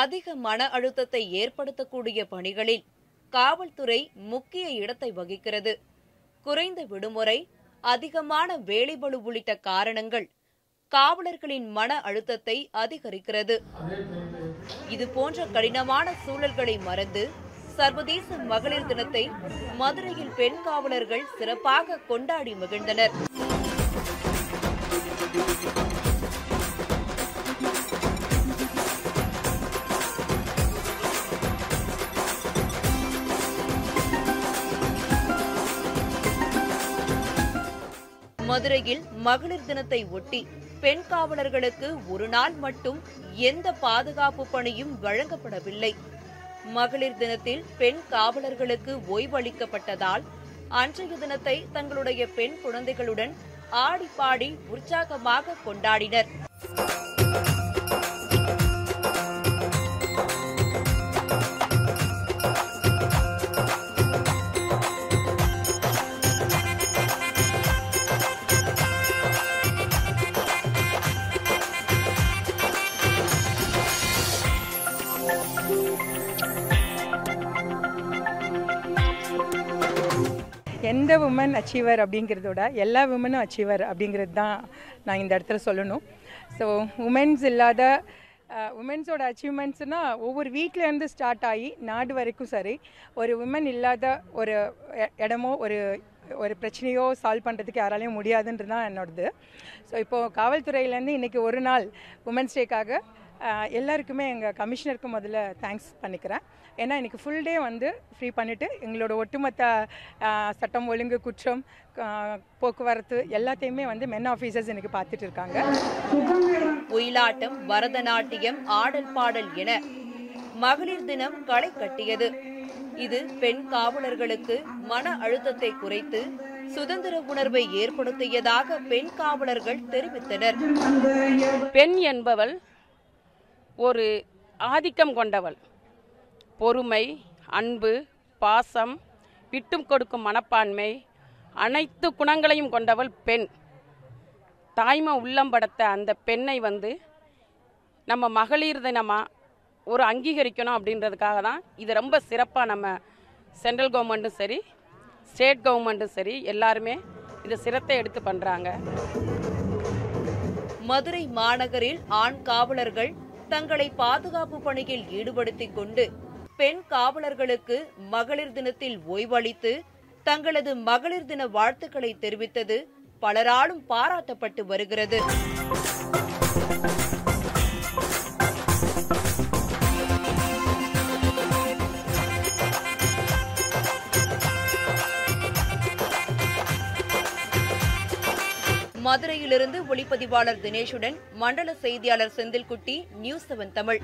அதிக மன அழுத்தத்தை ஏற்படுத்தக்கூடிய பணிகளில் காவல்துறை முக்கிய இடத்தை வகிக்கிறது. குறைந்த விடுமுறை அதிகமான வேலைபளு உள்ளிட்ட காரணங்கள் காவலர்களின் மன அழுத்தத்தை அதிகரிக்கிறது. இது போன்ற கடினமான சூழல்களை மறந்து சர்வதேச மகளிர் தினத்தை மதுரையில் பெண் காவலர்கள் சிறப்பாக கொண்டாடி மகிழ்ந்தனர். மதுரையில் மகளிர் தினத்தை ஒட்டி பெண் காவலர்களுக்கு ஒரு நாள் மட்டும் எந்த பாதுகாப்பு பணியும் வழங்கப்படவில்லை. மகளிர் தினத்தில் பெண் காவலர்களுக்கு ஓய்வளிக்கப்பட்டதால் அன்றைய தினத்தை தங்களுடைய பெண் குழந்தைகளுடன் ஆடி பாடி உற்சாகமாக கொண்டாடினர். எந்த உமன் அச்சீவர் அப்படிங்கிறதோட எல்லா உமனும் அச்சீவர் அப்படிங்கிறது தான் நான் இந்த இடத்துல சொல்லணும். ஸோ உமன்ஸ் இல்லாத உமன்ஸோட அச்சீவ்மெண்ட்ஸ்னால் ஒவ்வொரு வீட்டிலேருந்து ஸ்டார்ட் ஆகி நாடு வரைக்கும் சரி ஒரு உமன் இல்லாத ஒரு இடமோ ஒரு ஒரு பிரச்சனையோ சால்வ் பண்ணுறதுக்கு யாராலையும் முடியாதுன்றது தான் என்னோடது. ஸோ இப்போது காவல்துறையிலேருந்து இன்றைக்கி ஒரு நாள் உமன்ஸ் டேக்காக எல்லாருக்குமே எங்கள் கமிஷனருக்கு முதல்ல தேங்க்ஸ் பண்ணிக்கிறேன். ஏன்னா இன்றைக்கி ஃபுல் டே வந்து ஃப்ரீ பண்ணிவிட்டு எங்களோட ஒட்டுமொத்த சட்டம் ஒழுங்கு குற்றம் போக்குவரத்து எல்லாத்தையுமே வந்து மென் ஆஃபீஸர்ஸ் இன்றைக்கி பார்த்துட்டு இருக்காங்க. ஒயிலாட்டம் பரதநாட்டியம் ஆடல் பாடல் என மகளிர் தினம் களை கட்டியது. இது பெண் காவலர்களுக்கு மன அழுத்தத்தை குறைத்து சுதந்திர உணர்வை ஏற்படுத்தியதாக பெண் காவலர்கள் தெரிவித்தனர். பெண் என்பவள் ஒரு ஆதிக்கம் கொண்டவள். பொறுமை அன்பு பாசம் விட்டும் கொடுக்கும் மனப்பான்மை அனைத்து குணங்களையும் கொண்டவள் பெண். தாய்மை உள்ளம் படத்த அந்த பெண்ணை வந்து நம்ம மகளிர் தினமாக ஒரு அங்கீகரிக்கணும் அப்படின்றதுக்காக தான் இது ரொம்ப சிறப்பாக நம்ம சென்ட்ரல் கவர்மெண்ட்டும் சரி ஸ்டேட் கவர்மெண்ட்டும் சரி எல்லாருமே இதை சிரத்தை எடுத்து பண்ணுறாங்க மதுரை மாநகரில் ஆண் காவலர்கள் தங்களை பாதுகாப்பு பணியில் ஈடுபடுத்திக் கொண்டு பெண் காவலர்களுக்கு மகளிர் தினத்தில் ஓய்வளித்து தங்களது மகளிர் தின வாழ்த்துக்களை தெரிவித்தது பலராலும் பாராட்டப்பட்டு வருகிறது. மதுரையிலிருந்து ஒளிப்பதிவாளர் தினேஷுடன் மண்டல செய்தியாளர் செந்தில்குட்டி நியூஸ் செவன் தமிழ்.